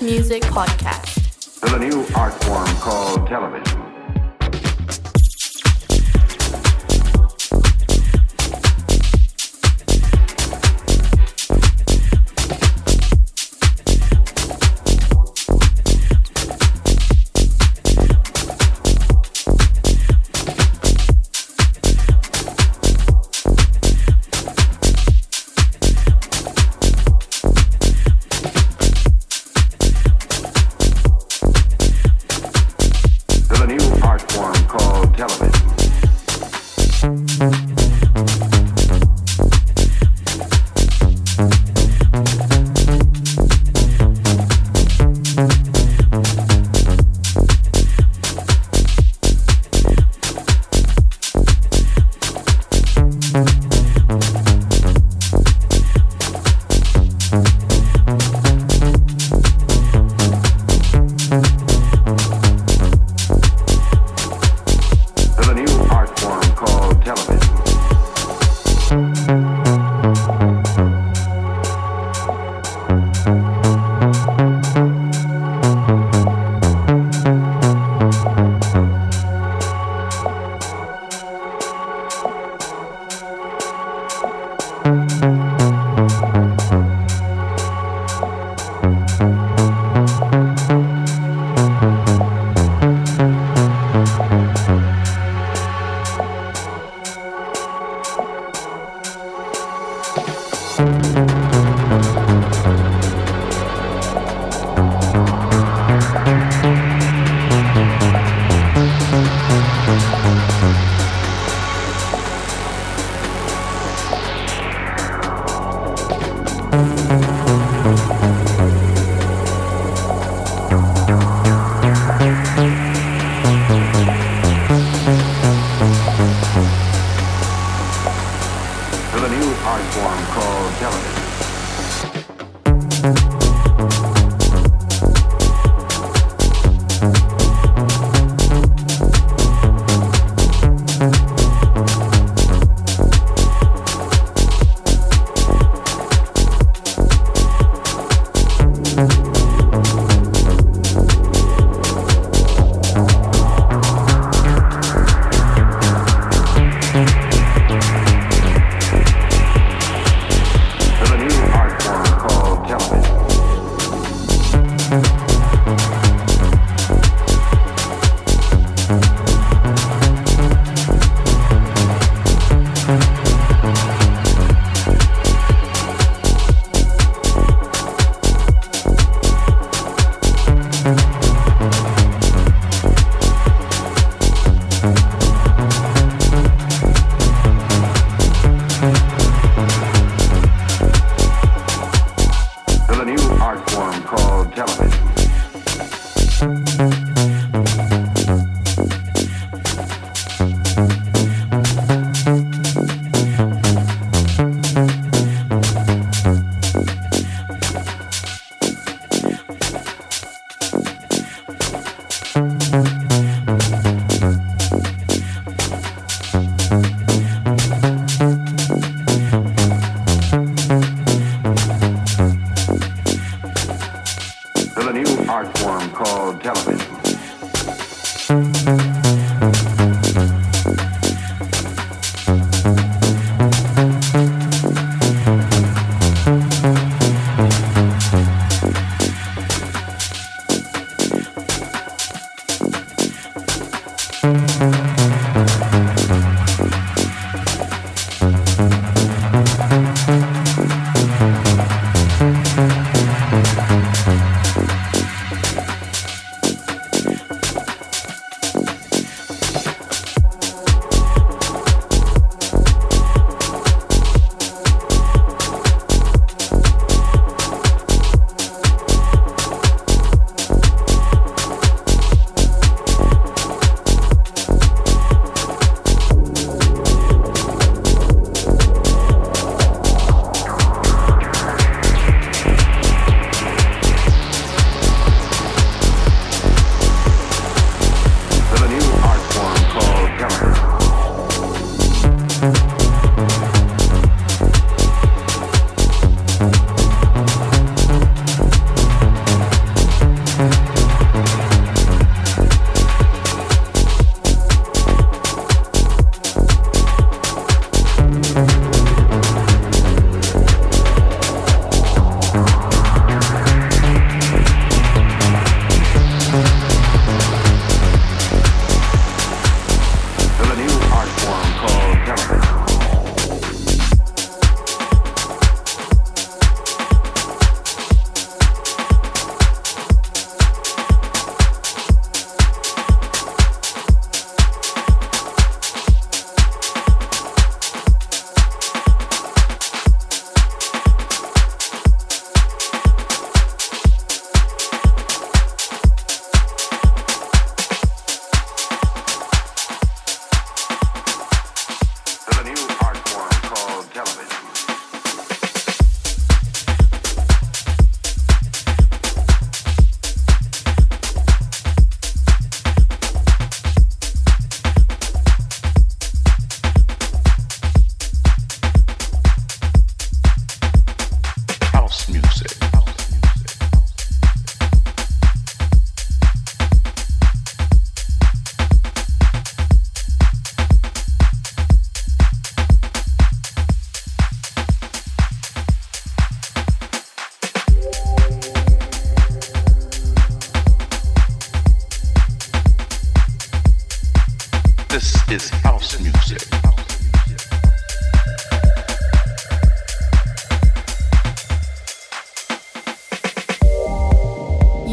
Music Podcast. To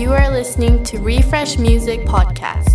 You are listening to Refresh Music Podcast.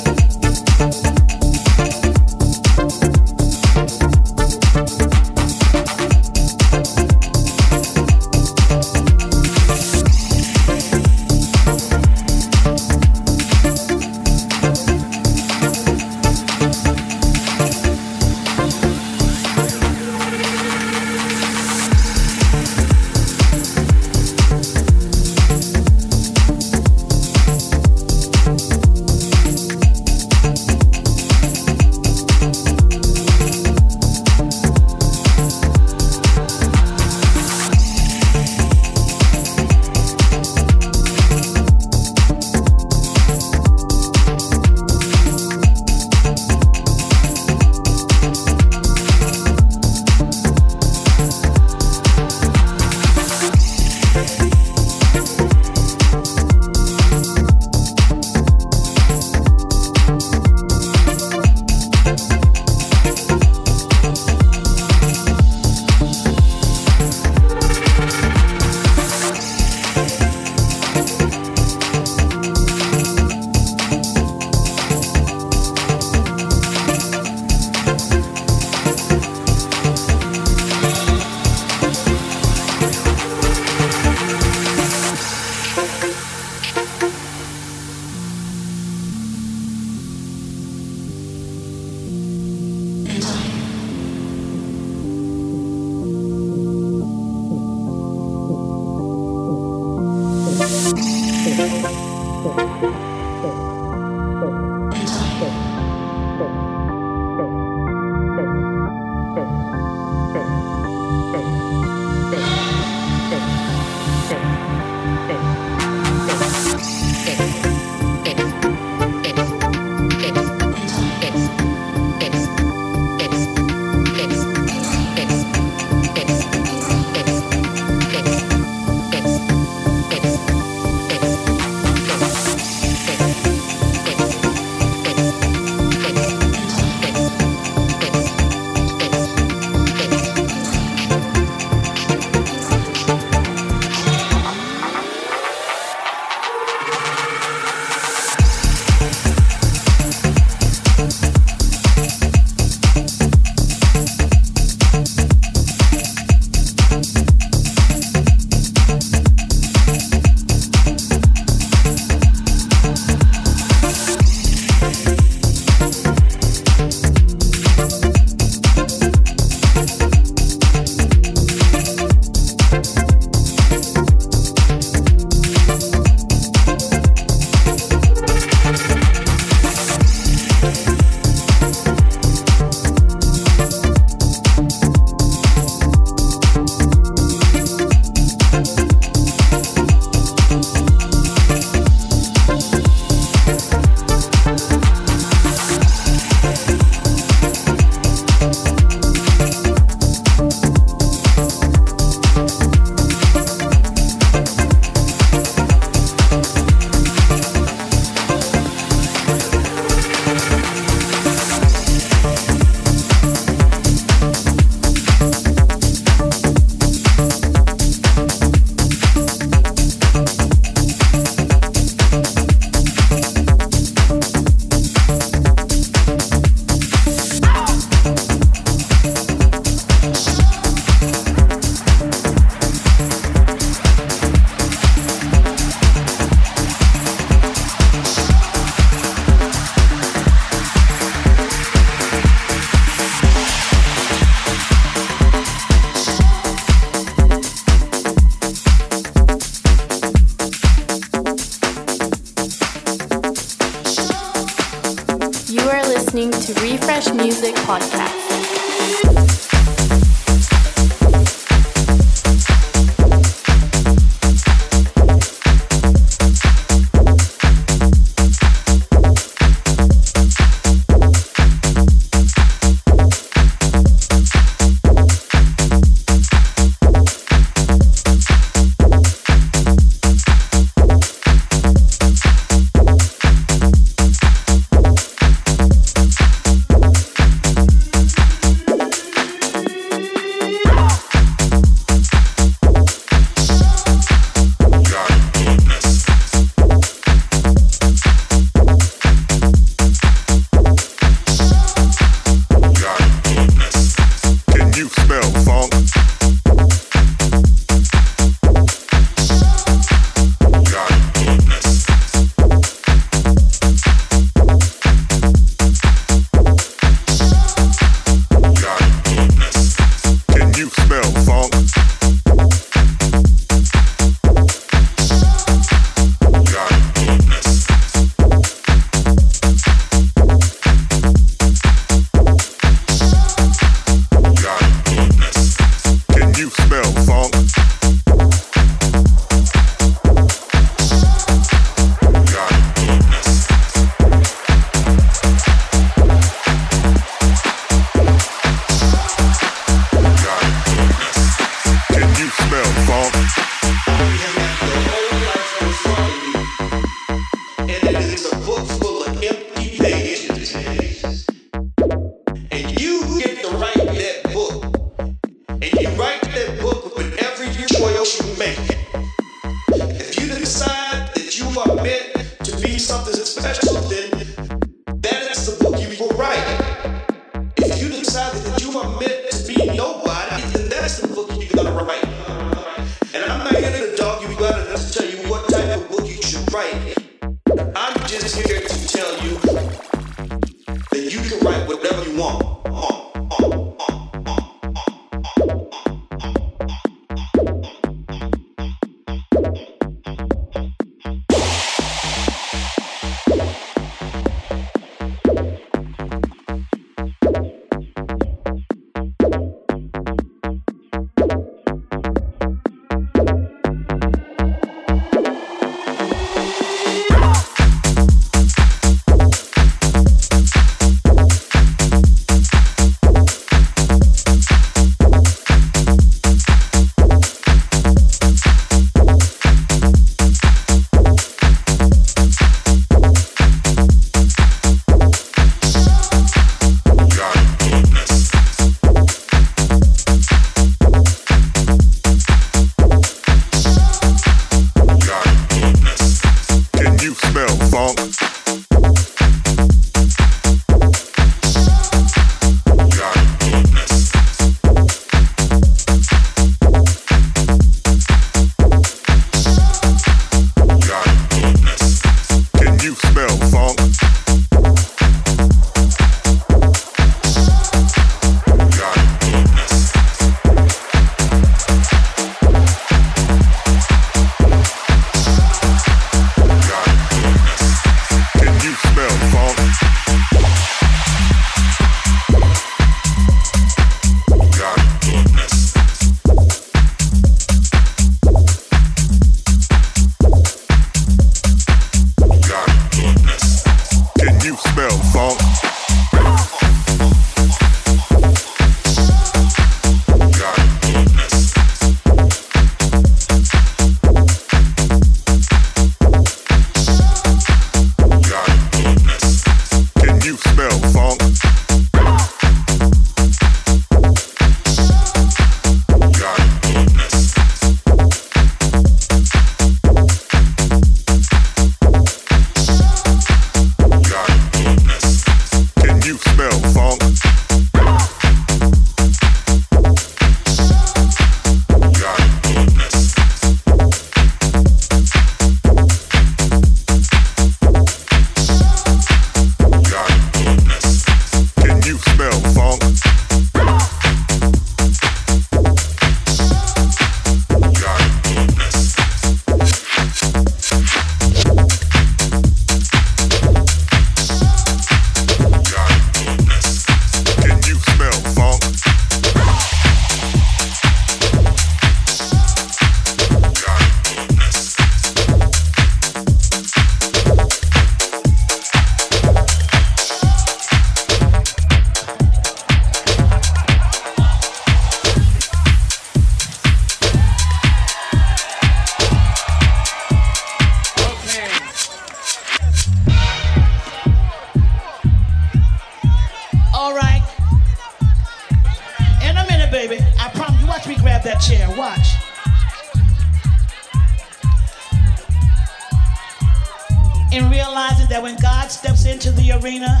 arena,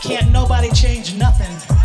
can't nobody change nothing.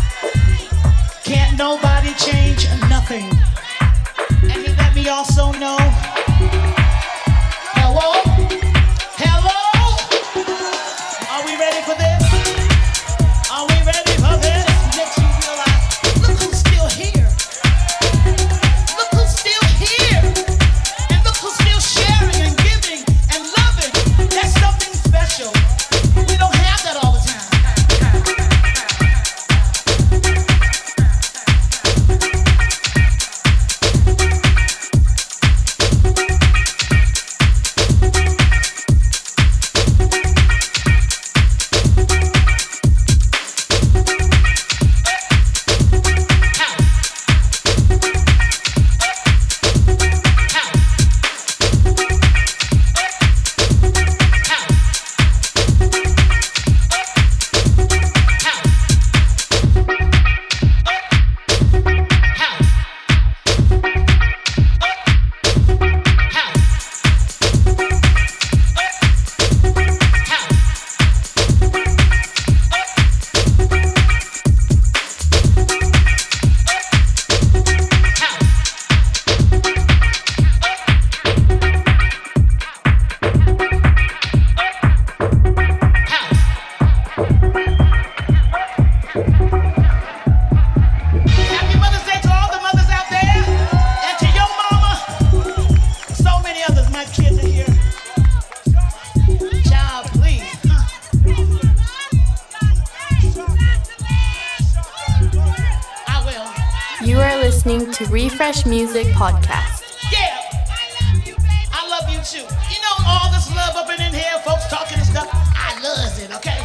Refresh Music Podcast. Yeah. I love you baby. I love you too. You know all this love up in here, folks talking and stuff. I loves it, okay?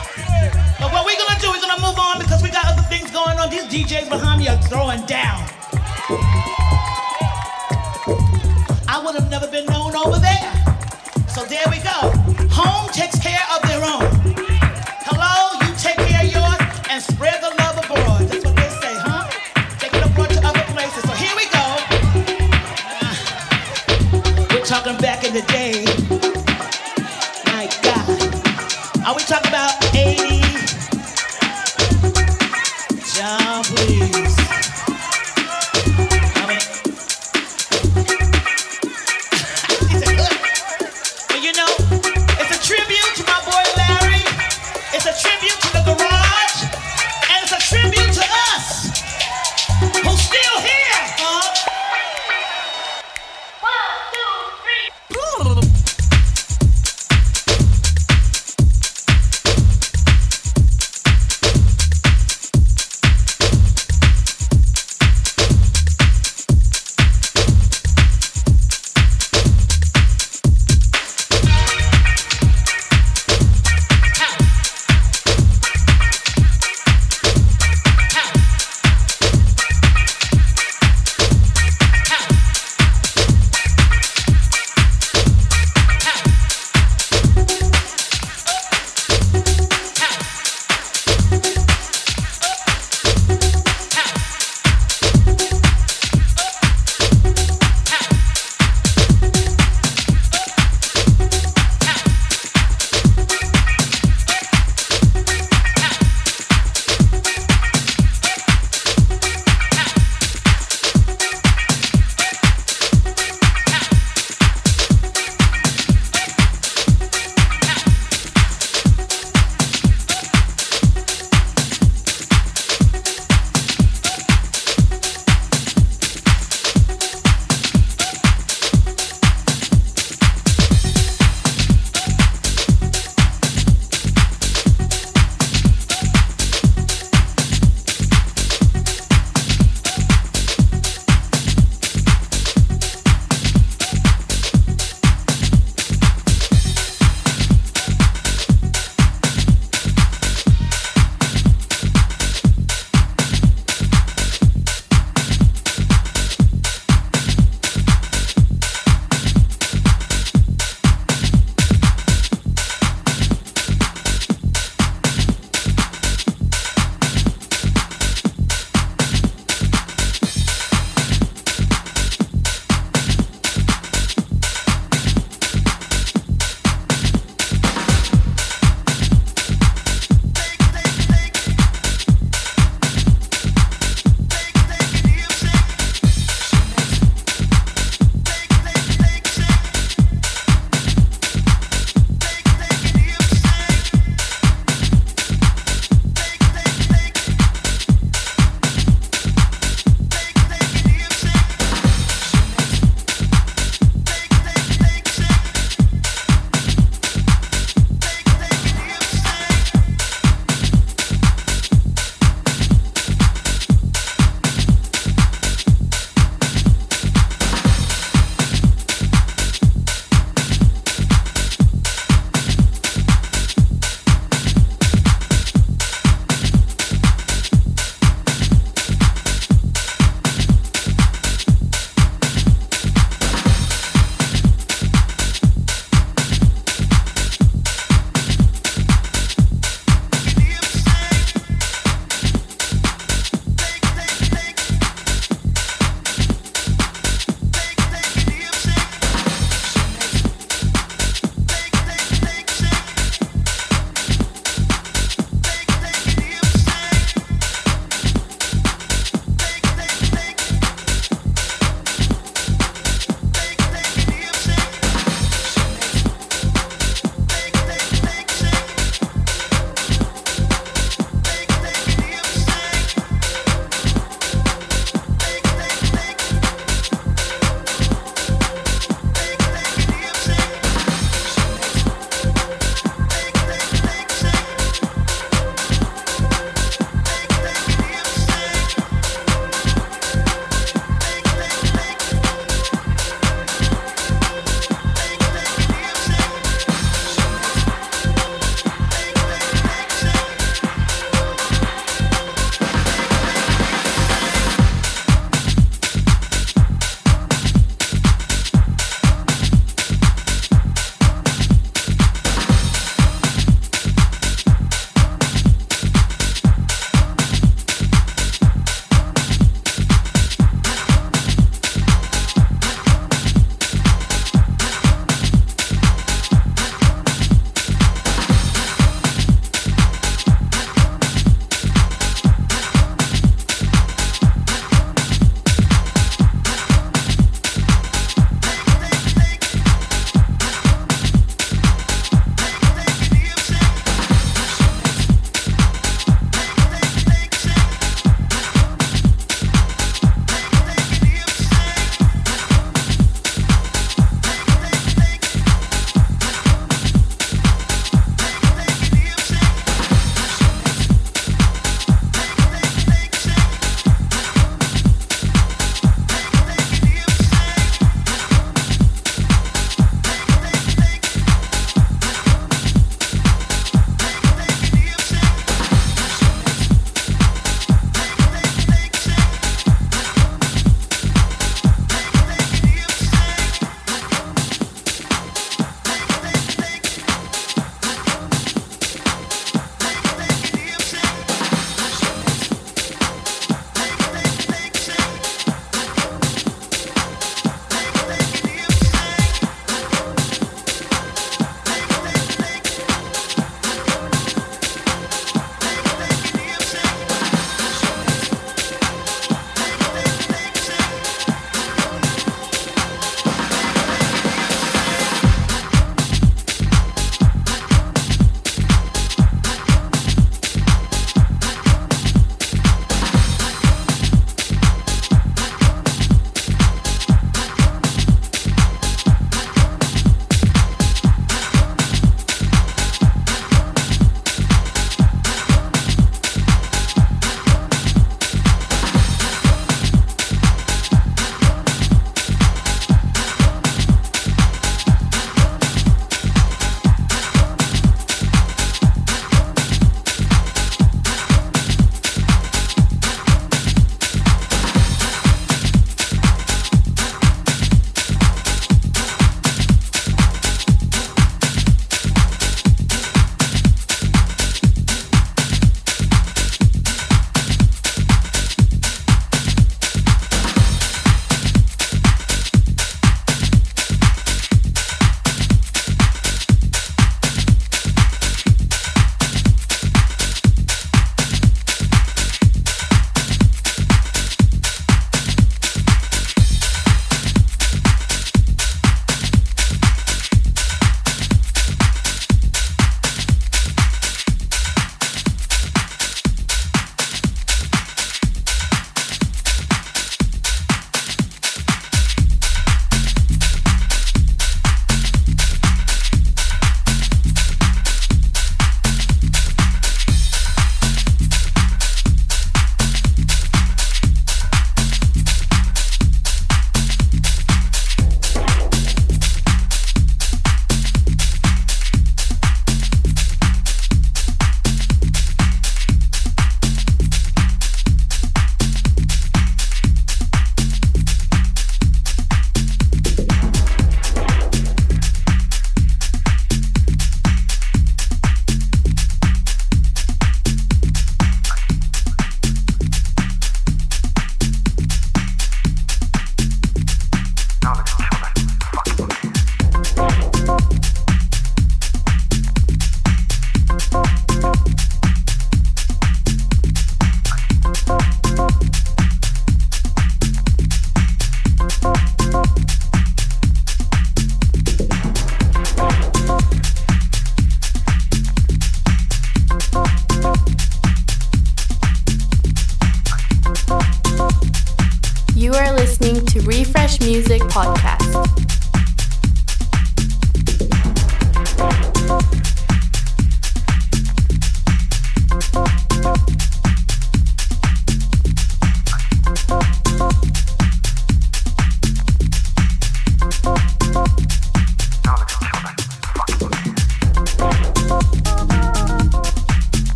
But what we're gonna do, we're gonna move on because we got other things going on. These DJs behind me are throwing down. I would have never been known over there. So there we go. Home takes care of their own.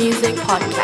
Music Podcast.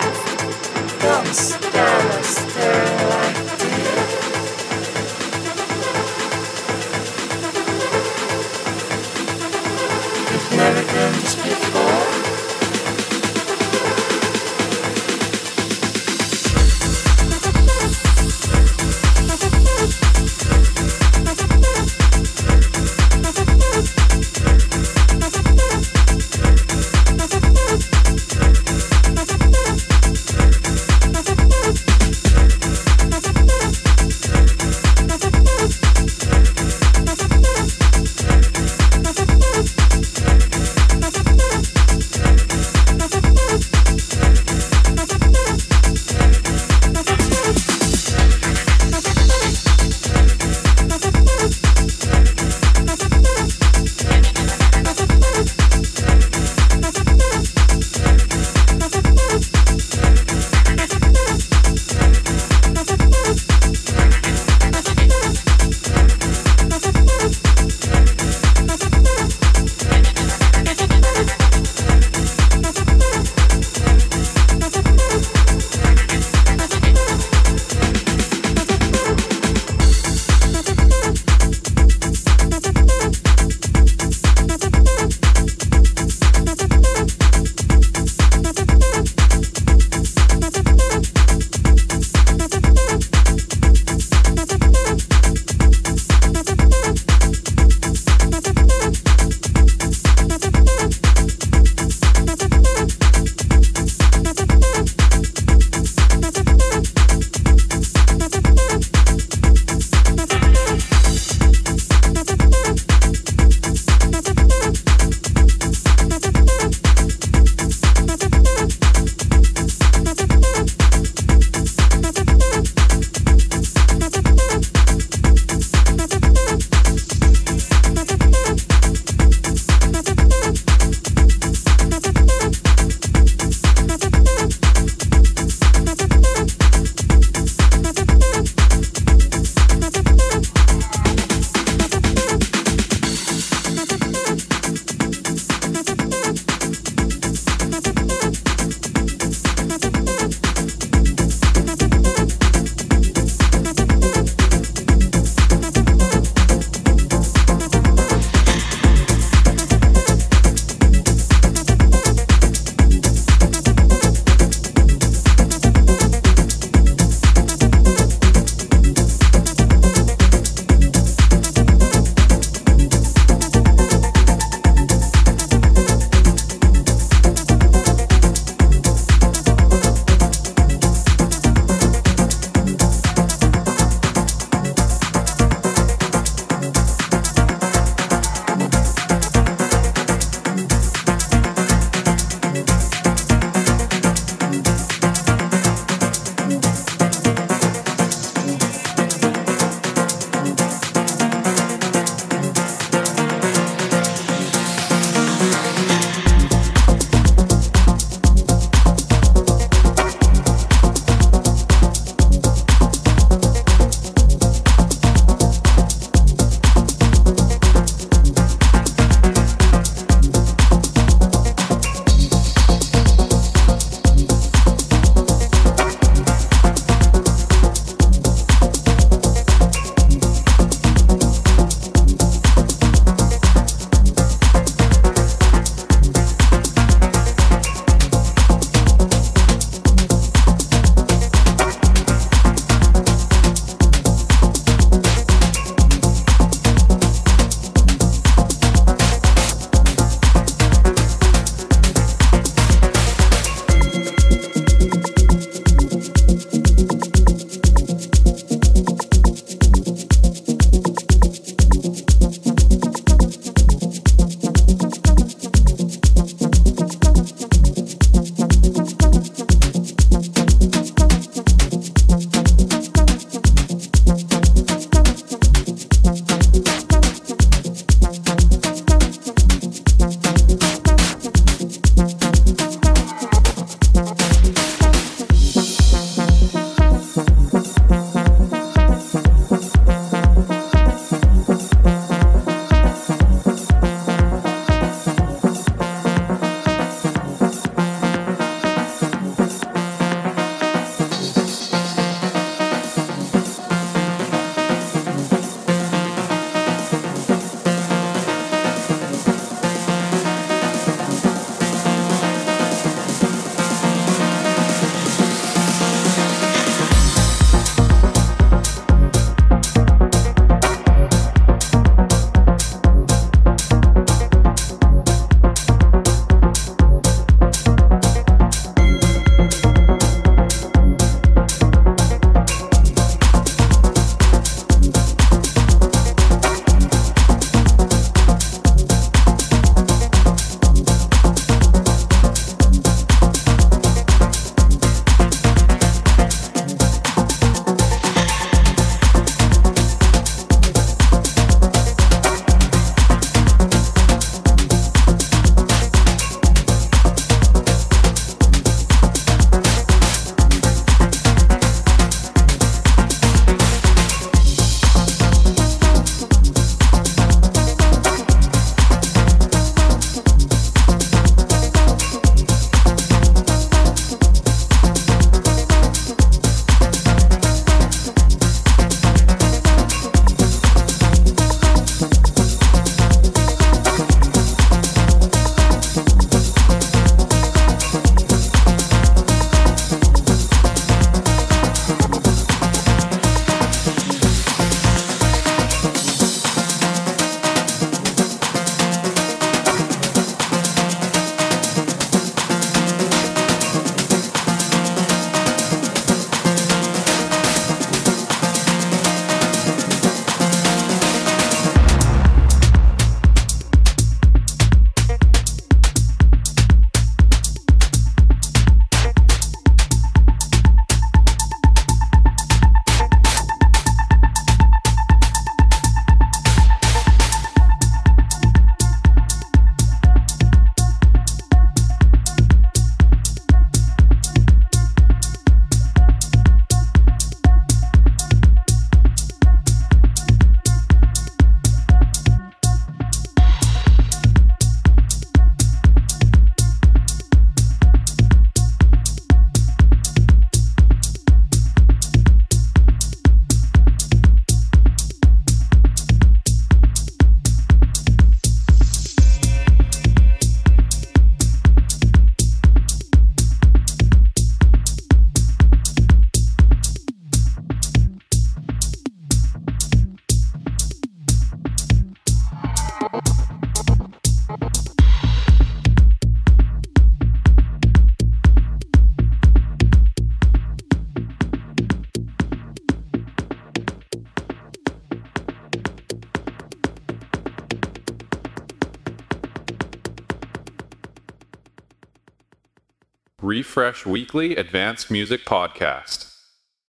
Refresh Weekly Advanced Music Podcast.